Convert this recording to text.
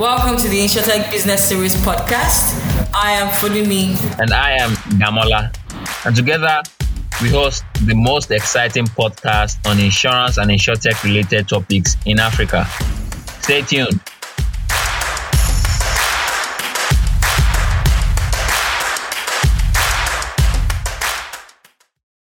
Welcome to the Insurtech Business Series podcast. I am Fulumi. And I am Gamola. And together, we host the most exciting podcast on insurance and insurtech related topics in Africa. Stay tuned.